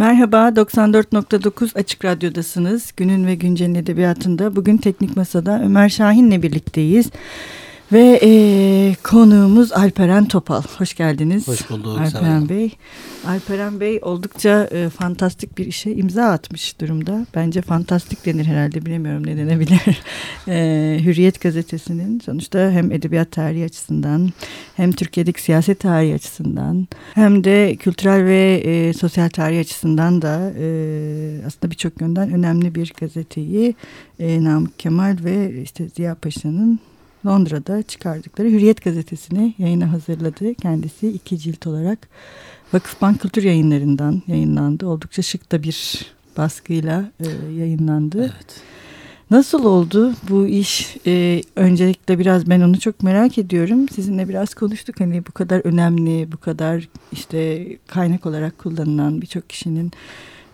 Merhaba, 94.9 Açık Radyo'dasınız. Günün ve Güncel'in edebiyatında bugün Teknik Masa'da Ömer Şahin'le birlikteyiz. Ve e, konuğumuz Alperen Topal. Hoş geldiniz. Hoş bulduk. Alperen Bey. Alperen Bey oldukça e, fantastik bir işe imza atmış durumda. Bence fantastik denir herhalde bilemiyorum ne denebilir. e, Hürriyet gazetesinin sonuçta hem edebiyat tarihi açısından hem Türkiye'deki siyaset tarihi açısından hem de kültürel ve e, sosyal tarih açısından da e, aslında birçok yönden önemli bir gazeteyi e, Namık Kemal ve işte Ziya Paşa'nın Londra'da çıkardıkları Hürriyet gazetesini yayına hazırladı. Kendisi iki cilt olarak Vakıfbank Kültür Yayınları'ndan yayınlandı. Oldukça şık da bir baskıyla e, yayınlandı. Evet. Nasıl oldu bu iş? Ee, öncelikle biraz ben onu çok merak ediyorum. Sizinle biraz konuştuk. Hani bu kadar önemli, bu kadar işte kaynak olarak kullanılan birçok kişinin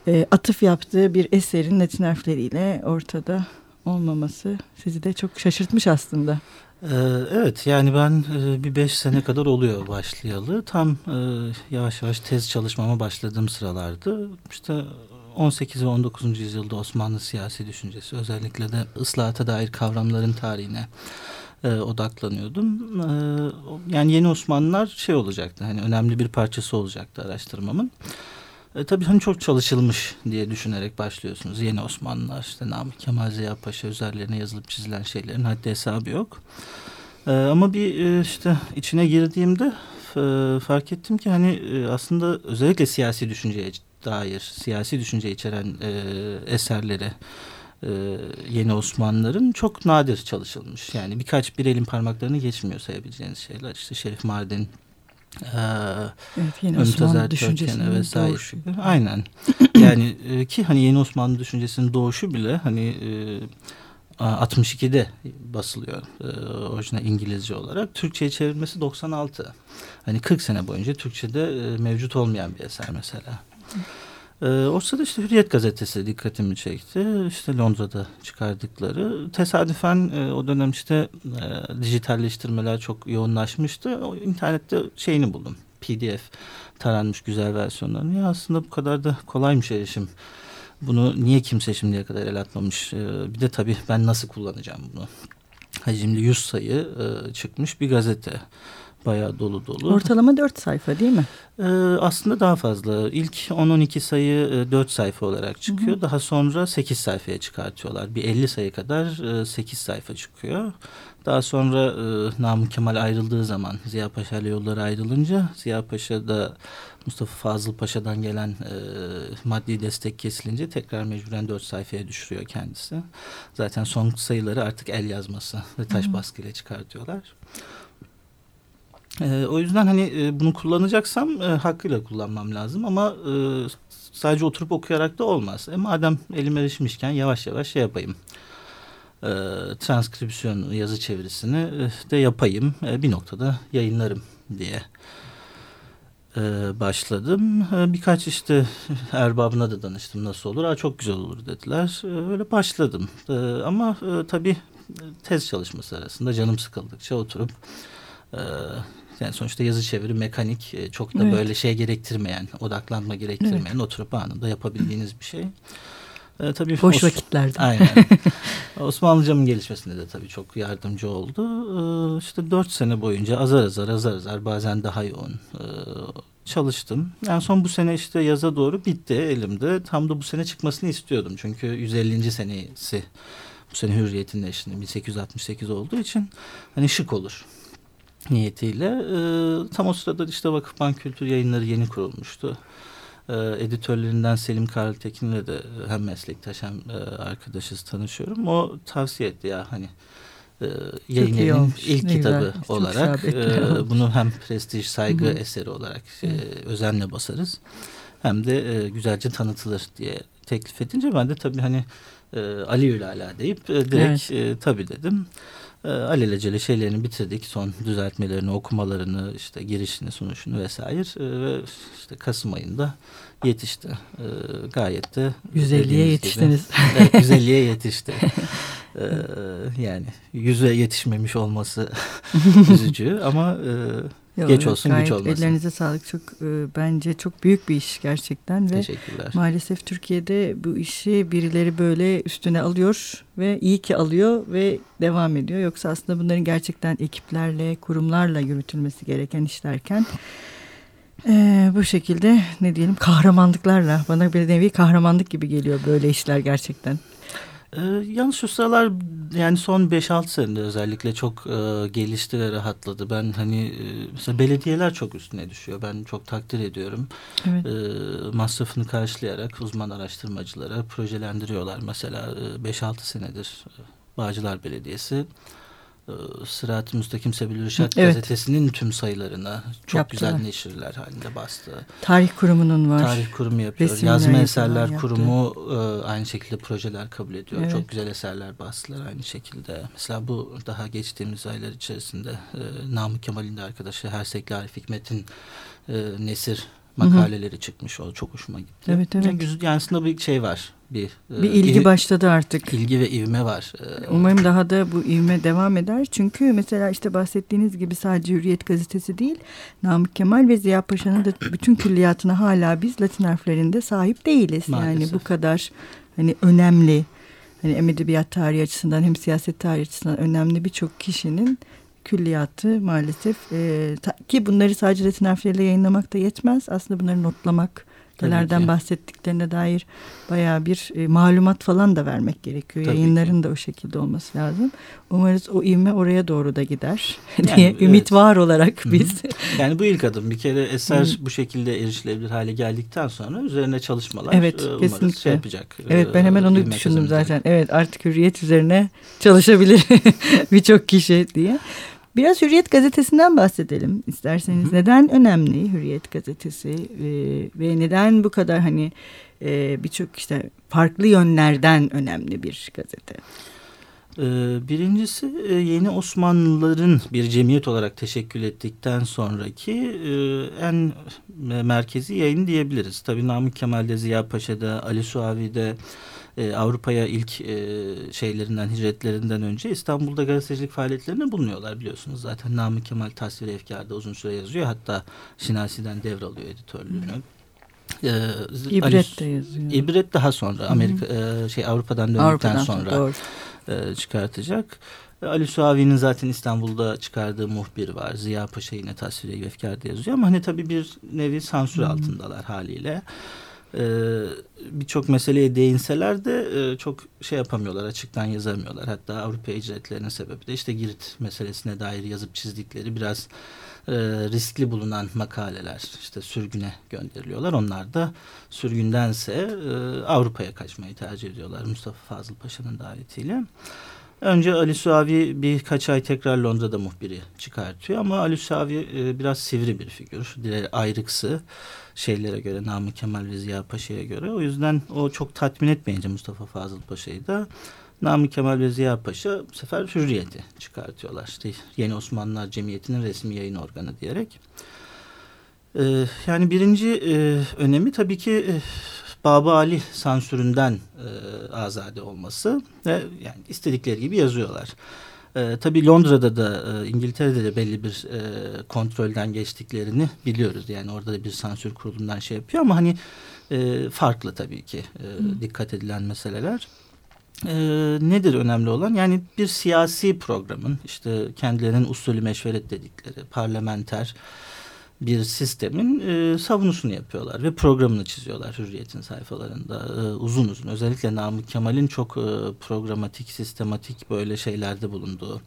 e, atıf yaptığı bir eserin latin harfleriyle ortada olmaması sizi de çok şaşırtmış aslında. Ee, evet yani ben e, bir beş sene kadar oluyor başlayalı. Tam e, yavaş yavaş tez çalışmama başladığım sıralardı. İşte 18 ve 19. yüzyılda Osmanlı siyasi düşüncesi özellikle de ıslahata dair kavramların tarihine e, odaklanıyordum. yani yeni Osmanlılar şey olacaktı hani önemli bir parçası olacaktı araştırmamın. Tabii hani çok çalışılmış diye düşünerek başlıyorsunuz. Yeni Osmanlılar işte Namık Kemal Ziya Paşa üzerlerine yazılıp çizilen şeylerin haddi hesabı yok. E, ama bir e, işte içine girdiğimde e, fark ettim ki hani e, aslında özellikle siyasi düşünceye dair, siyasi düşünce içeren e, eserleri e, yeni Osmanlıların çok nadir çalışılmış. Yani birkaç bir elin parmaklarını geçmiyor sayabileceğiniz şeyler. İşte Şerif Mardin, ee, evet, yeni Osmanlı düşüncesinin vesaire. doğuşu. Aynen. yani e, ki hani yeni Osmanlı düşüncesinin doğuşu bile hani e, 62'de basılıyor e, orijinal İngilizce olarak. Türkçe'ye çevrilmesi 96. Hani 40 sene boyunca Türkçe'de e, mevcut olmayan bir eser mesela. E, o sırada işte Hürriyet gazetesi dikkatimi çekti. İşte Londra'da çıkardıkları. Tesadüfen e, o dönem işte e, dijitalleştirmeler çok yoğunlaşmıştı. O internette şeyini buldum. PDF taranmış güzel versiyonlarını. Ya aslında bu kadar da kolaymış erişim. Bunu niye kimse şimdiye kadar el atmamış? E, bir de tabii ben nasıl kullanacağım bunu? Hacimli 100 sayı e, çıkmış bir gazete bayağı dolu dolu. Ortalama 4 sayfa değil mi? Ee, aslında daha fazla. İlk 10-12 sayı e, 4 sayfa olarak çıkıyor. Hı hı. Daha sonra 8 sayfaya çıkartıyorlar. Bir 50 sayı kadar e, 8 sayfa çıkıyor. Daha sonra e, Namık Kemal ayrıldığı zaman Ziya Paşa ile yolları ayrılınca Ziya Paşa da Mustafa Fazıl Paşa'dan gelen e, maddi destek kesilince tekrar mecburen dört sayfaya düşürüyor kendisi. Zaten son sayıları artık el yazması ve taş baskıyla çıkartıyorlar. E, o yüzden hani e, bunu kullanacaksam e, hakkıyla kullanmam lazım ama e, sadece oturup okuyarak da olmaz. E, madem elime erişmişken yavaş yavaş şey yapayım. E, transkripsiyon yazı çevirisini e, de yapayım. E, bir noktada yayınlarım diye e, başladım. E, birkaç işte erbabına da danıştım nasıl olur. Aa, çok güzel olur dediler. E, öyle başladım. E, ama e, tabii tez çalışması arasında canım sıkıldıkça oturup e, yani sonuçta yazı çeviri mekanik e, çok da evet. böyle şey gerektirmeyen, odaklanma gerektirmeyen evet. oturup anında yapabildiğiniz bir şey. E, tabii Boş Os vakitlerde. Aynen. Osmanlıcamın gelişmesinde de tabii çok yardımcı oldu. E, işte dört sene boyunca azar azar azar azar bazen daha yoğun e, çalıştım. Yani son bu sene işte yaza doğru bitti elimde. Tam da bu sene çıkmasını istiyordum. Çünkü 150. senesi bu sene Hürriyet'in eşliğinde 1868 olduğu için hani şık olur niyetiyle. E, tam o sırada işte Vakıfbank Kültür Yayınları yeni kurulmuştu. E, editörlerinden Selim Karaltekin'le de hem meslektaş hem e, arkadaşız tanışıyorum. O tavsiye etti ya hani e, yayın ilk ne kitabı güzel. olarak e, bunu hem prestij saygı Hı -hı. eseri olarak e, özenle basarız. Hem de e, güzelce tanıtılır diye teklif edince ben de tabii hani e, Ali Ülala deyip e, direkt evet. e, tabii dedim. E, alelacele şeylerini bitirdik. Son düzeltmelerini, okumalarını, işte girişini, sunuşunu vesaire. E, ve işte Kasım ayında yetişti. E, gayet de 150'ye yetiştiniz. Gibi, evet, 150'ye yetişti. e, yani yüze yetişmemiş olması üzücü ama e, Yok, Geç olsun gayet güç olmasın. Ellerinize sağlık. Çok e, bence çok büyük bir iş gerçekten ve Teşekkürler. maalesef Türkiye'de bu işi birileri böyle üstüne alıyor ve iyi ki alıyor ve devam ediyor. Yoksa aslında bunların gerçekten ekiplerle, kurumlarla yürütülmesi gereken işlerken e, bu şekilde ne diyelim kahramanlıklarla bana bir nevi kahramanlık gibi geliyor böyle işler gerçekten. Ee, yalnız şu sıralar yani son 5-6 senede özellikle çok e, gelişti ve rahatladı. Ben hani e, mesela belediyeler çok üstüne düşüyor. Ben çok takdir ediyorum. Evet. E, masrafını karşılayarak uzman araştırmacılara projelendiriyorlar. Mesela e, 5-6 senedir e, Bağcılar Belediyesi e, Sırat-ı Müstakim Sebil Rüşat Evet. gazetesinin tüm sayılarına çok Yaptılar. güzel neşirler halinde bastı. Tarih kurumunun var. Tarih kurumu yapıyor. Resimler Yazma Eserler. Kurumu e, aynı şekilde projeler kabul ediyor. Evet. Çok güzel eserler bastılar aynı şekilde. Mesela bu daha geçtiğimiz aylar içerisinde e, Namık Kemal'in de arkadaşı Hersekli Arif Hikmet'in e, Nesir makaleleri çıkmış. O çok hoşuma gitti. Evet, evet. Yani aslında bir şey var. Bir, e, Bir ilgi il- başladı artık. ilgi ve ivme var. E, Umarım daha da bu ivme devam eder. Çünkü mesela işte bahsettiğiniz gibi sadece Hürriyet gazetesi değil, Namık Kemal ve Ziya Paşa'nın da bütün külliyatına hala biz Latin harflerinde sahip değiliz. Yani Maalesef. bu kadar hani önemli, hani hem edebiyat tarihi açısından hem siyaset tarihi açısından önemli birçok kişinin külliyatı maalesef e, ta- ki bunları sadece Latin harfleriyle yayınlamak da yetmez. Aslında bunları notlamak, Ki. bahsettiklerine dair bayağı bir e, malumat falan da vermek gerekiyor. Tabii Yayınların da o şekilde olması lazım. Umarız o ivme oraya doğru da gider Yani, diye evet. ümit var olarak Hı hı. biz. Yani bu ilk adım. Bir kere eser Hı. bu şekilde erişilebilir hale geldikten sonra üzerine çalışmalar Evet, e, umarız kesinlikle. şey yapacak. Evet ben hemen e, onu düşündüm zaten. Evet artık hürriyet üzerine çalışabilir birçok kişi diye. Biraz Hürriyet gazetesinden bahsedelim isterseniz. Hı hı. Neden önemli Hürriyet gazetesi e, ve neden bu kadar hani e, birçok işte farklı yönlerden önemli bir gazete? Birincisi yeni Osmanlıların bir cemiyet olarak teşekkül ettikten sonraki en merkezi yayın diyebiliriz. Tabii Namık Kemal'de, Ziya Paşa'da, Ali Suavi'de e, Avrupa'ya ilk e, şeylerinden, hicretlerinden önce İstanbul'da gazetecilik faaliyetlerinde bulunuyorlar biliyorsunuz. Zaten Namık Kemal Tasvir Efkar'da uzun süre yazıyor. Hatta Şinasi'den devralıyor editörlüğünü. Ee, Ali- İbret de yazıyor. İbret daha sonra Amerika e, şey Avrupa'dan döndükten Avrupa'dan sonra doğru. e, çıkartacak. Ali Suavi'nin zaten İstanbul'da çıkardığı muhbir var. Ziya Paşa yine tasviri efkarda yazıyor ama hani tabii bir nevi sansür Hı. altındalar haliyle. E, Birçok meseleye değinseler de e, çok şey yapamıyorlar, açıktan yazamıyorlar. Hatta Avrupa icraatlerinin sebebi de işte Girit meselesine dair yazıp çizdikleri biraz e, riskli bulunan makaleler işte sürgüne gönderiliyorlar. Onlar da sürgündense e, Avrupa'ya kaçmayı tercih ediyorlar Mustafa Fazıl Paşa'nın davetiyle. Önce Ali Suavi birkaç ay tekrar Londra'da muhbiri çıkartıyor ama Ali Suavi e, biraz sivri bir figür. Ayrıksı şeylere göre Namık Kemal ve Ziya Paşa'ya göre. O yüzden o çok tatmin etmeyince Mustafa Fazıl Paşa'yı da Namık Kemal ve Ziya Paşa bu sefer Hürriyet'i çıkartıyorlar. İşte Yeni Osmanlılar Cemiyeti'nin resmi yayın organı diyerek. Ee, yani birinci e, önemi tabii ki e, Baba Ali sansüründen e, azade olması ve yani istedikleri gibi yazıyorlar. E, tabii Londra'da da e, İngiltere'de de belli bir e, kontrolden geçtiklerini biliyoruz. Yani orada da bir sansür kurulundan şey yapıyor ama hani e, farklı tabii ki e, dikkat edilen meseleler. E, nedir önemli olan? Yani bir siyasi programın işte kendilerinin usulü meşveret dedikleri parlamenter bir sistemin e, savunusunu yapıyorlar ve programını çiziyorlar Hürriyet'in sayfalarında e, uzun uzun. Özellikle Namık Kemal'in çok e, programatik, sistematik böyle şeylerde bulunduğu,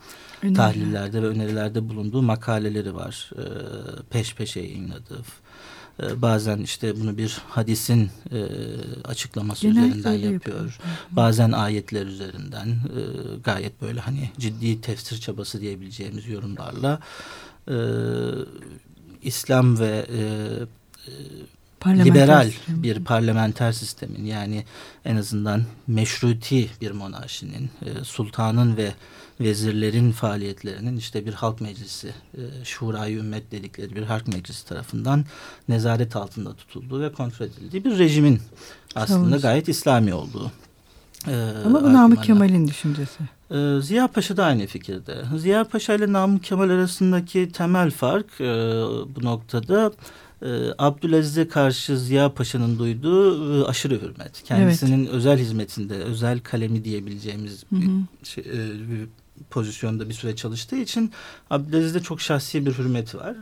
Önemli. tahlillerde ve önerilerde bulunduğu makaleleri var. E, peş peşe yayınladığı. E, bazen işte bunu bir hadisin e, açıklaması Genellikle üzerinden yapıyor. yapıyor. Bazen ayetler üzerinden e, gayet böyle hani ciddi tefsir çabası diyebileceğimiz yorumlarla e, İslam ve e, e, liberal sistem. bir parlamenter sistemin yani en azından meşruti bir monarşinin, e, sultanın ve vezirlerin faaliyetlerinin işte bir halk meclisi, e, şurayı ümmet dedikleri bir halk meclisi tarafından nezaret altında tutulduğu ve kontrol edildiği bir rejimin aslında gayet İslami olduğu. e, Ama bu Namık. Kemal'in düşüncesi. Ee, Ziya Paşa da aynı fikirde. Ziya Paşa ile Namık Kemal arasındaki temel fark e, bu noktada e, Abdülaziz'e karşı Ziya Paşa'nın duyduğu e, aşırı hürmet. Kendisinin evet. özel hizmetinde, özel kalemi diyebileceğimiz hı hı. Bir, şey, e, bir pozisyonda bir süre çalıştığı için Abdülaziz'de çok şahsi bir hürmeti var.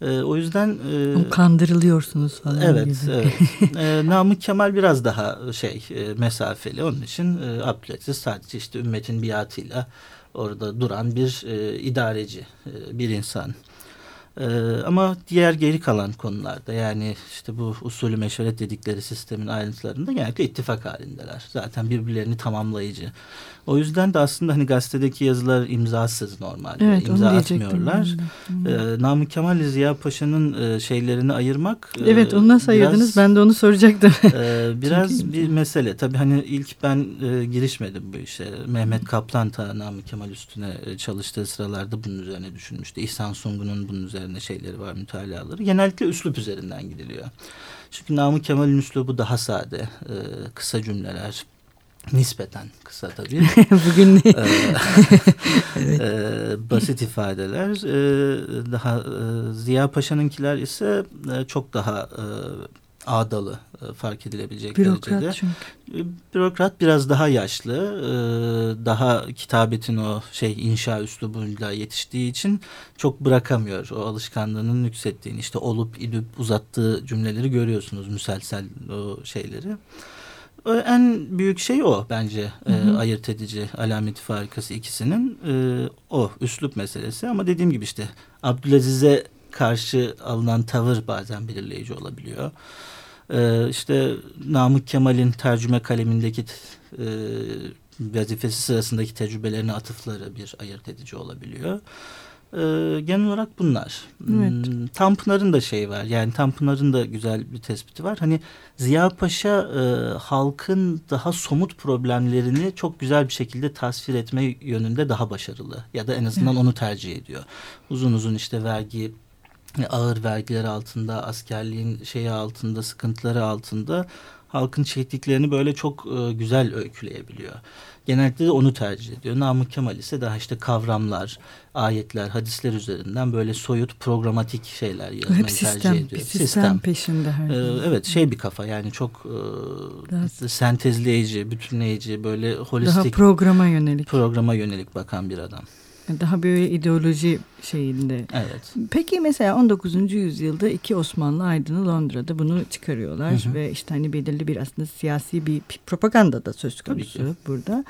E, o yüzden... E, Kandırılıyorsunuz falan Evet. Gibi. evet. e, Namık Kemal biraz daha şey e, mesafeli. Onun için e, Abdülaziz sadece işte ümmetin biatıyla orada duran bir e, idareci, e, bir insan. Ee, ama diğer geri kalan konularda yani işte bu usulü meşveret dedikleri sistemin ayrıntılarında genellikle ittifak halindeler. Zaten birbirlerini tamamlayıcı. O yüzden de aslında hani gazetedeki yazılar imzasız normalde. Evet, İmza atmıyorlar. Ee, Namık Kemal Ziya Paşa'nın e, şeylerini ayırmak. E, evet onu nasıl biraz, ayırdınız? Ben de onu soracaktım. e, biraz bir mesele. Tabii hani ilk ben e, girişmedim bu işe. Mehmet Kaplan ta Namık Kemal üstüne e, çalıştığı sıralarda bunun üzerine düşünmüştü. İhsan Sungun'un bunun üzerine şeyleri var, mütalaları. Genellikle üslup üzerinden gidiliyor. Çünkü Namık Kemal'in üslubu daha sade. E, kısa cümleler, nispeten kısa tabii. Bugün ee, evet. e, basit ifadeler. E, daha e, Ziya Paşa'nınkiler ise e, çok daha e, ağdalı e, fark edilebilecek Bürokrat derecede. çünkü. E, bürokrat biraz daha yaşlı, e, daha kitabetin o şey inşa üslubuyla yetiştiği için çok bırakamıyor. O alışkanlığının yükselttiğini işte olup idip uzattığı cümleleri görüyorsunuz müselsel o şeyleri. En büyük şey o bence hı hı. E, ayırt edici alameti farikası ikisinin e, o üslup meselesi ama dediğim gibi işte Abdülaziz'e karşı alınan tavır bazen belirleyici olabiliyor. E, işte Namık Kemal'in tercüme kalemindeki e, vazifesi sırasındaki tecrübelerine atıfları bir ayırt edici olabiliyor. Ee, genel olarak bunlar. Evet. Hmm, Tanpınar'ın da şey var. Yani Tanpınar'ın da güzel bir tespiti var. Hani Ziya Paşa e, halkın daha somut problemlerini çok güzel bir şekilde tasvir etme yönünde daha başarılı. Ya da en azından evet. onu tercih ediyor. Uzun uzun işte vergi ağır vergiler altında, askerliğin şeyi altında, sıkıntıları altında halkın çektiklerini böyle çok e, güzel öyküleyebiliyor. Genellikle de onu tercih ediyor. Namık Kemal ise daha işte kavramlar, ayetler, hadisler üzerinden böyle soyut programatik şeyler yazmayı Hep sistem, tercih ediyor. Sistem, sistem peşinde her ee, Evet şey bir kafa yani çok e, sentezleyici, bütünleyici böyle holistik. Daha programa yönelik. Programa yönelik bakan bir adam. Daha böyle ideoloji şeyinde. Evet. Peki mesela 19. yüzyılda iki Osmanlı aydını Londra'da bunu çıkarıyorlar. Hı hı. Ve işte hani belirli bir aslında siyasi bir propaganda da söz konusu burada.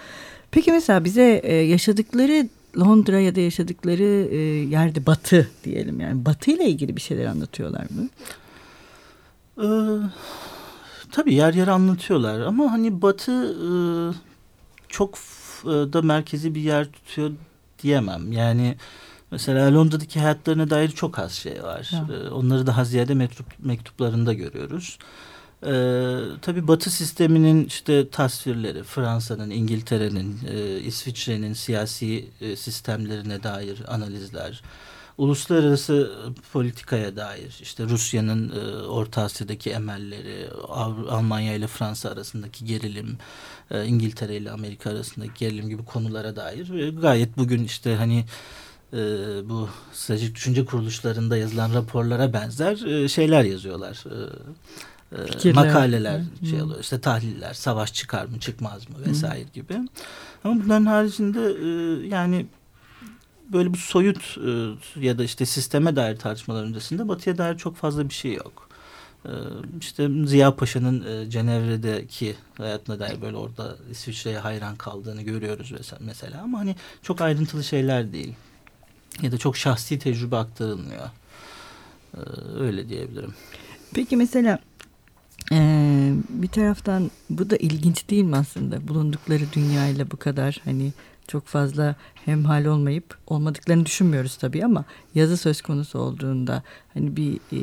Peki mesela bize e, yaşadıkları Londra ya da yaşadıkları e, yerde batı diyelim yani batı ile ilgili bir şeyler anlatıyorlar mı? Ee, tabii yer yer anlatıyorlar ama hani batı e, çok da merkezi bir yer tutuyor diyemem. Yani mesela Londra'daki hayatlarına dair çok az şey var. Ee, onları daha ziyade mektup, mektuplarında görüyoruz. Ee, tabii Batı sisteminin işte tasvirleri, Fransa'nın, İngiltere'nin, e, İsviçre'nin siyasi e, sistemlerine dair analizler, uluslararası politikaya dair, işte Rusya'nın e, Orta Asya'daki emelleri, Almanya ile Fransa arasındaki gerilim, e, İngiltere ile Amerika arasındaki gerilim gibi konulara dair e, gayet bugün işte hani e, bu stratejik düşünce kuruluşlarında yazılan raporlara benzer e, şeyler yazıyorlar. E, Fikirler. makaleler Hı. şey oluyor işte tahliller savaş çıkar mı çıkmaz mı vesaire Hı. gibi ama bunların haricinde yani böyle bir soyut e, ya da işte sisteme dair tartışmalar öncesinde batıya dair çok fazla bir şey yok. Ee, işte Ziya Paşa'nın e, Cenevre'deki hayatına dair böyle orada İsviçre'ye hayran kaldığını görüyoruz mesela ama hani çok ayrıntılı şeyler değil. Ya da çok şahsi tecrübe aktarılmıyor. Ee, öyle diyebilirim. Peki mesela ee, bir taraftan bu da ilginç değil mi aslında bulundukları dünyayla bu kadar hani çok fazla hemhal olmayıp olmadıklarını düşünmüyoruz tabii ama yazı söz konusu olduğunda hani bir e,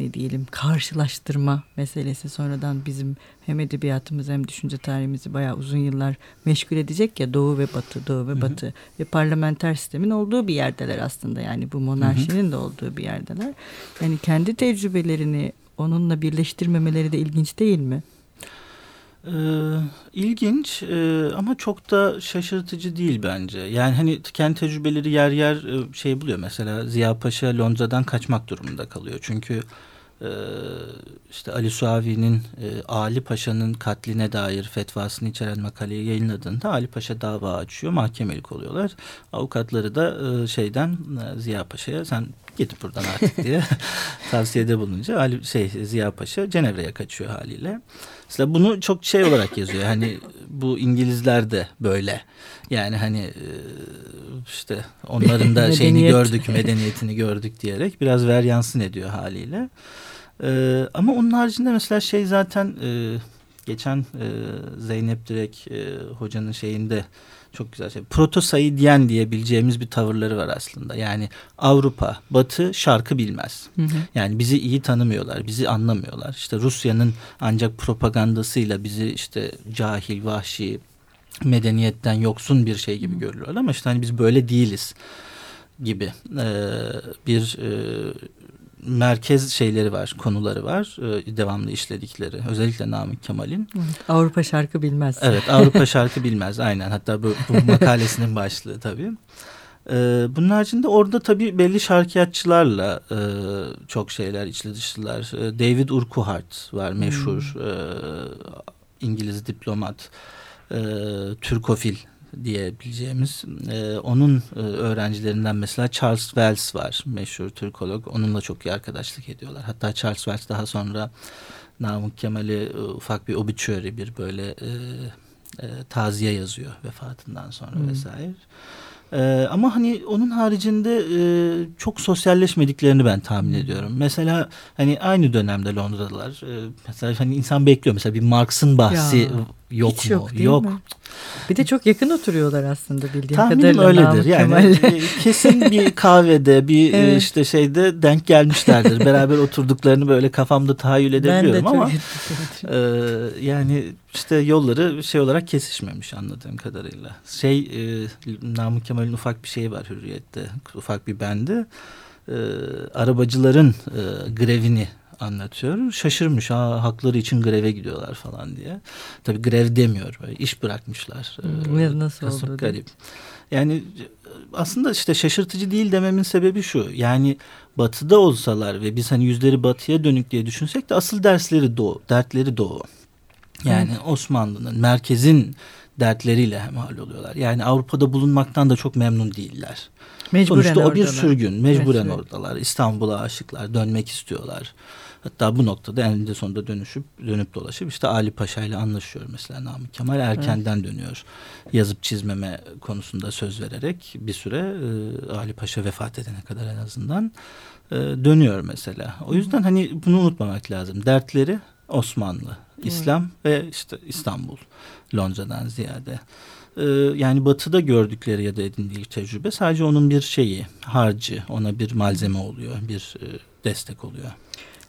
ne diyelim karşılaştırma meselesi sonradan bizim hem edebiyatımız hem düşünce tarihimizi bayağı uzun yıllar meşgul edecek ya Doğu ve Batı, Doğu ve Hı-hı. Batı ve parlamenter sistemin olduğu bir yerdeler aslında yani bu monarşinin Hı-hı. de olduğu bir yerdeler. Yani kendi tecrübelerini onunla birleştirmemeleri de ilginç değil mi? Ee, ilginç e, ama çok da şaşırtıcı değil bence. Yani hani kendi tecrübeleri yer yer e, şey buluyor. Mesela Ziya Paşa Londra'dan kaçmak durumunda kalıyor. Çünkü e, işte Ali Suavi'nin e, Ali Paşa'nın katline dair fetvasını içeren makaleyi yayınladığında Ali Paşa dava açıyor. Mahkemelik oluyorlar. Avukatları da şeyden Ziya Paşa'ya sen git buradan artık diye tavsiyede bulununca Ali, şey, Ziya Paşa Cenevre'ye kaçıyor haliyle. Mesela bunu çok şey olarak yazıyor. Hani bu İngilizler de böyle. Yani hani e, işte onların da şeyini gördük, medeniyetini gördük diyerek biraz ver yansın ediyor haliyle. Ee, ama onun haricinde mesela şey zaten e, geçen e, Zeynep Direk e, hocanın şeyinde çok güzel şey. Proto Saidyen diyebileceğimiz bir tavırları var aslında. Yani Avrupa, Batı şarkı bilmez. Hı hı. Yani bizi iyi tanımıyorlar, bizi anlamıyorlar. İşte Rusya'nın ancak propagandasıyla bizi işte cahil, vahşi, medeniyetten yoksun bir şey gibi görüyorlar. Ama işte hani biz böyle değiliz gibi ee, bir e, merkez şeyleri var, konuları var. E, devamlı işledikleri. Özellikle Namık Kemal'in. Avrupa şarkı bilmez. Evet, Avrupa şarkı bilmez. Aynen. Hatta bu, bu makalesinin başlığı tabii. Ee, bunun haricinde orada tabii belli şarkiyatçılarla e, çok şeyler içli dışlılar. E, David Urquhart var meşhur hmm. e, İngiliz diplomat, e, Türkofil diyebileceğimiz e, onun e, öğrencilerinden mesela Charles Wells var meşhur Türkolog onunla çok iyi arkadaşlık ediyorlar hatta Charles Wells daha sonra Namık Kemal'i e, ufak bir obituary bir böyle e, e, taziye yazıyor vefatından sonra hmm. vesaire. Ee, ama hani onun haricinde e, çok sosyalleşmediklerini ben tahmin ediyorum. Mesela hani aynı dönemde Londra'dalar. E, mesela hani insan bekliyor mesela bir Marx'ın bahsi ya, yok mu? Yok. yok. Mi? Bir de çok yakın oturuyorlar aslında bildiğim Tahminim kadarıyla. öyledir. Yani e, kesin bir kahvede bir e, evet. işte şeyde denk gelmişlerdir. Beraber oturduklarını böyle kafamda tahayyül edebiliyorum ama e, yani işte yolları şey olarak kesişmemiş anladığım kadarıyla. Şey e, Namık Kemal'in ufak bir şeyi var Hürriyet'te. Ufak bir bendi. E, arabacıların e, grevini anlatıyor. Şaşırmış ha hakları için greve gidiyorlar falan diye. Tabii grev demiyor. Böyle iş bırakmışlar. Hmm, ee, nasıl Kasım oldu? Garip. Yani aslında işte şaşırtıcı değil dememin sebebi şu. Yani batıda olsalar ve biz hani yüzleri batıya dönük diye düşünsek de asıl dersleri doğu, dertleri doğu. Yani evet. Osmanlı'nın, merkezin dertleriyle hemhal oluyorlar. Yani Avrupa'da bulunmaktan da çok memnun değiller. Mecburen Sonuçta o bir sürgün. Mecburen evet, oradalar. İstanbul'a aşıklar. Dönmek istiyorlar. Hatta bu noktada eninde sonunda dönüşüp dönüp dolaşıp işte Ali Paşa ile anlaşıyor mesela Namık Kemal erkenden evet. dönüyor. Yazıp çizmeme konusunda söz vererek bir süre e, Ali Paşa vefat edene kadar en azından e, dönüyor mesela. O yüzden hani bunu unutmamak lazım. Dertleri Osmanlı, İslam evet. ve işte İstanbul, Londra'dan ziyade. Ee, yani batıda gördükleri ya da edindiği tecrübe sadece onun bir şeyi, harcı, ona bir malzeme oluyor, bir e, destek oluyor.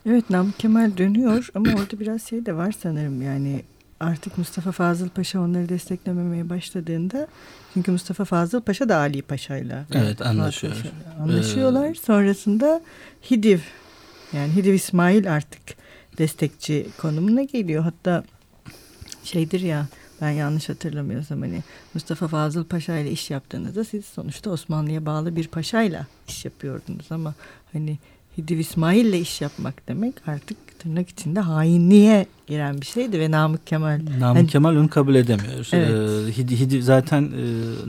Evet Namık Kemal dönüyor ama orada biraz şey de var sanırım yani artık Mustafa Fazıl Paşa onları desteklememeye başladığında çünkü Mustafa Fazıl Paşa da Ali Paşa'yla evet anlaşıyor. anlaşıyorlar. Ee... Sonrasında Hidiv yani Hidiv İsmail artık destekçi konumuna geliyor. Hatta şeydir ya ben yanlış hatırlamıyorsam hani Mustafa Fazıl Paşa ile iş yaptığınızda siz sonuçta Osmanlı'ya bağlı bir paşayla iş yapıyordunuz ama hani Hidiv İsmail ile iş yapmak demek artık tırnak içinde hainliğe giren bir şeydi ve Namık Kemal. Namık hani, Kemal onu kabul edemiyor. Evet. Ee, Hidi, Hidi zaten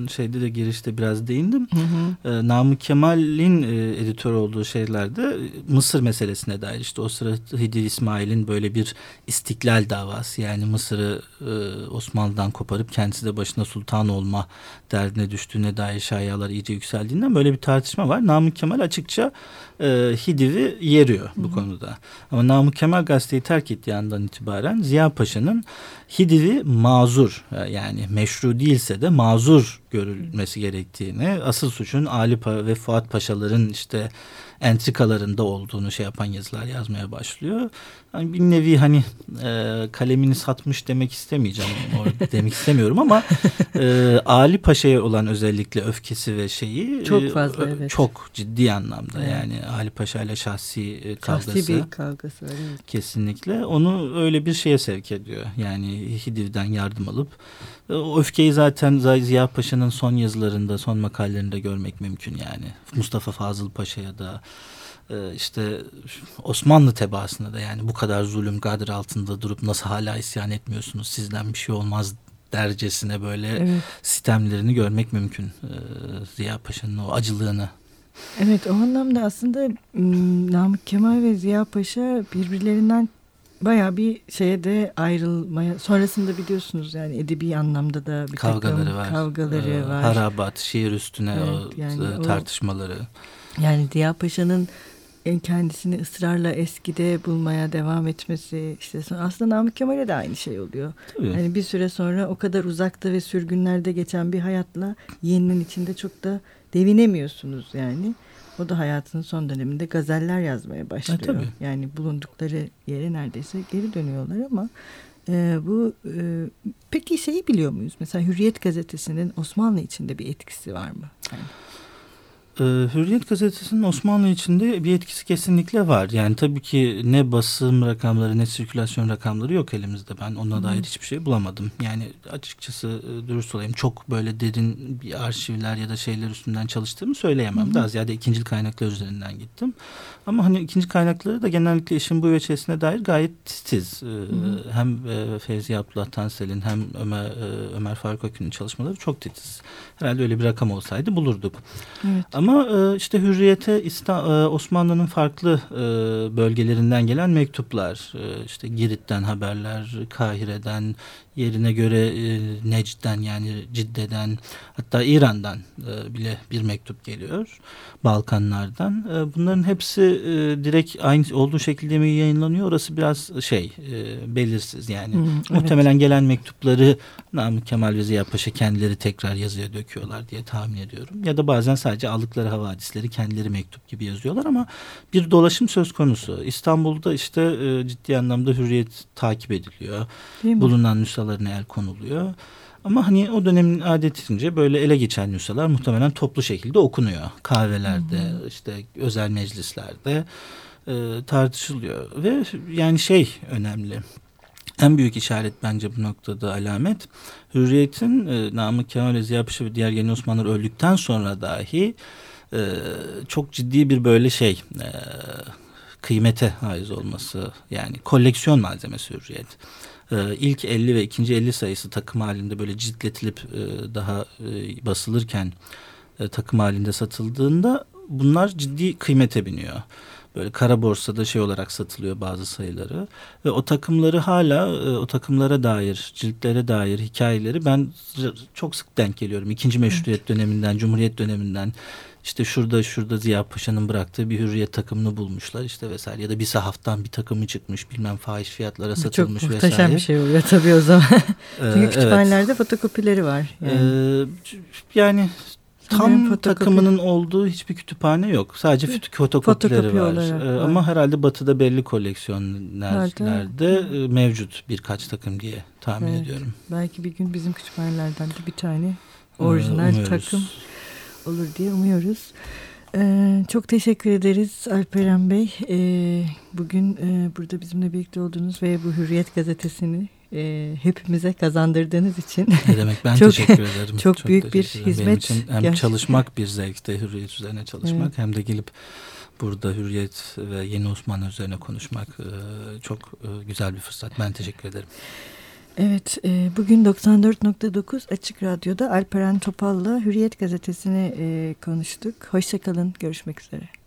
e, şeyde de girişte biraz değindim. Hı hı. Ee, Namık Kemal'in e, editör olduğu şeylerde Mısır meselesine dair işte o sıra Hidi İsmail'in böyle bir istiklal davası yani Mısır'ı e, Osmanlı'dan koparıp kendisi de başına sultan olma derdine düştüğüne dair şayalar iyice yükseldiğinden böyle bir tartışma var. Namık Kemal açıkça e, Hidiv'i yeriyor bu hı hı. konuda. Ama Namık Kemal gazeteyi terk ettiği andan itibaren Ziya Paşa'nın Hidiv'i mazur e, yani meşru değilse de mazur görülmesi gerektiğini, asıl suçun Ali pa ve Fuat Paşaların işte entrikalarında olduğunu şey yapan yazılar yazmaya başlıyor. Yani bir nevi hani e, kalemini satmış demek istemeyeceğim demek istemiyorum ama e, Ali Paşa'ya olan özellikle öfkesi ve şeyi çok e, fazla e, evet. çok ciddi anlamda evet. yani Ali Paşa ile şahsi e, kavgası. Şahsi bir kavgası. Evet. Kesinlikle onu öyle bir şeye sevk ediyor. Yani Hidiv'den yardım alıp o öfkeyi zaten Ziya Paşa'nın son yazılarında, son makalelerinde görmek mümkün yani. Mustafa Fazıl Paşa'ya da e, işte Osmanlı tebaasında da yani bu kadar zulüm gadir altında durup nasıl hala isyan etmiyorsunuz sizden bir şey olmaz dercesine böyle evet. sistemlerini görmek mümkün e, Ziya Paşa'nın o acılığını. Evet o anlamda aslında Namık Kemal ve Ziya Paşa birbirlerinden baya bir şeye de ayrılmaya sonrasında biliyorsunuz yani edebi anlamda da bir kavgaları var. Kavgaları ee, var. Harabat, şiir üstüne evet, o yani tartışmaları. O, yani Ziya Paşa'nın kendisini ısrarla eskide bulmaya devam etmesi işte aslında Namık Kemal'e de aynı şey oluyor. Tabii. Yani bir süre sonra o kadar uzakta ve sürgünlerde geçen bir hayatla yeninin içinde çok da devinemiyorsunuz yani. O da hayatının son döneminde gazeller yazmaya başlıyor. Ha, tabii. Yani bulundukları yere neredeyse geri dönüyorlar ama e, bu e, peki şeyi biliyor muyuz? Mesela Hürriyet gazetesinin Osmanlı içinde bir etkisi var mı? Yani. Ee, Hürriyet gazetesinin Osmanlı içinde bir etkisi kesinlikle var. Yani tabii ki ne basım rakamları ne sirkülasyon rakamları yok elimizde. Ben ona dair hiçbir şey bulamadım. Yani açıkçası e, dürüst olayım çok böyle derin bir arşivler ya da şeyler üstünden çalıştığımı söyleyemem. Hı hı. Daha ziyade ikinci kaynaklar üzerinden gittim. Ama hani ikinci kaynakları da genellikle işin bu veçesine dair gayet titiz. Ee, hı hı. Hem e, Fevzi Abdullah Tansel'in hem Ömer, e, Ömer Faruk Akün'ün çalışmaları çok titiz. Herhalde öyle bir rakam olsaydı bulurduk. Evet. Ama e, işte Hürriyet'e Osmanlı'nın farklı bölgelerinden gelen mektuplar, işte Girit'ten haberler, Kahire'den, yerine göre e, Necd'den yani Cidde'den hatta İran'dan e, bile bir mektup geliyor. Balkanlardan. E, bunların hepsi e, direkt aynı olduğu şekilde mi yayınlanıyor? Orası biraz şey e, belirsiz yani. Muhtemelen evet. gelen mektupları Namık Kemal ve Ziya Paşa kendileri tekrar yazıya döküyorlar diye tahmin ediyorum. Ya da bazen sadece aldıkları havadisleri kendileri mektup gibi yazıyorlar ama bir dolaşım söz konusu. İstanbul'da işte e, ciddi anlamda hürriyet takip ediliyor. Bulunan nüshalarına el konuluyor. Ama hani o dönemin adetince böyle ele geçen nüshalar muhtemelen toplu şekilde okunuyor. Kahvelerde, hı hı. işte özel meclislerde e, tartışılıyor. Ve yani şey önemli. En büyük işaret bence bu noktada alamet. Hürriyet'in e, Namık Kemal Ziya Paşa ve diğer yeni Osmanlılar öldükten sonra dahi e, çok ciddi bir böyle şey e, kıymete haiz olması yani koleksiyon malzemesi Hürriyet e, ilk 50 ve ikinci 50 sayısı takım halinde böyle ciltletilip e, daha e, basılırken e, takım halinde satıldığında bunlar ciddi kıymete biniyor. Böyle kara borsada şey olarak satılıyor bazı sayıları ve o takımları hala e, o takımlara dair ciltlere dair hikayeleri ben çok sık denk geliyorum. İkinci meşruiyet evet. döneminden, cumhuriyet döneminden işte şurada şurada Ziya Paşa'nın bıraktığı bir hürriyet takımını bulmuşlar işte vesaire ya da bir sahaftan bir takımı çıkmış bilmem fahiş fiyatlara satılmış Çok vesaire. Çok muhteşem bir şey oluyor tabii o zaman. Çünkü ee, kütüphanelerde evet. fotokopileri var. Yani, ee, yani tam takımının olduğu hiçbir kütüphane yok. Sadece fotokopileri Fotokopi var. Olarak, ee, ama herhalde batıda belli koleksiyonlarda e, mevcut birkaç takım diye tahmin evet. ediyorum. Belki bir gün bizim kütüphanelerden de bir tane orijinal ee, takım olur diye umuyoruz. Ee, çok teşekkür ederiz Alperen Bey. Ee, bugün e, burada bizimle birlikte olduğunuz ve bu Hürriyet gazetesini e, hepimize kazandırdığınız için. Ne demek ben çok, teşekkür ederim. Çok, çok büyük bir hizmet. Benim için hem gerçekten. çalışmak bir zevkte Hürriyet üzerine çalışmak evet. hem de gelip burada Hürriyet ve Yeni Osmanlı üzerine konuşmak e, çok e, güzel bir fırsat. Ben teşekkür ederim. Evet, e, bugün 94.9 Açık Radyo'da Alperen Topal'la Hürriyet Gazetesi'ni e, konuştuk. Hoşçakalın, görüşmek üzere.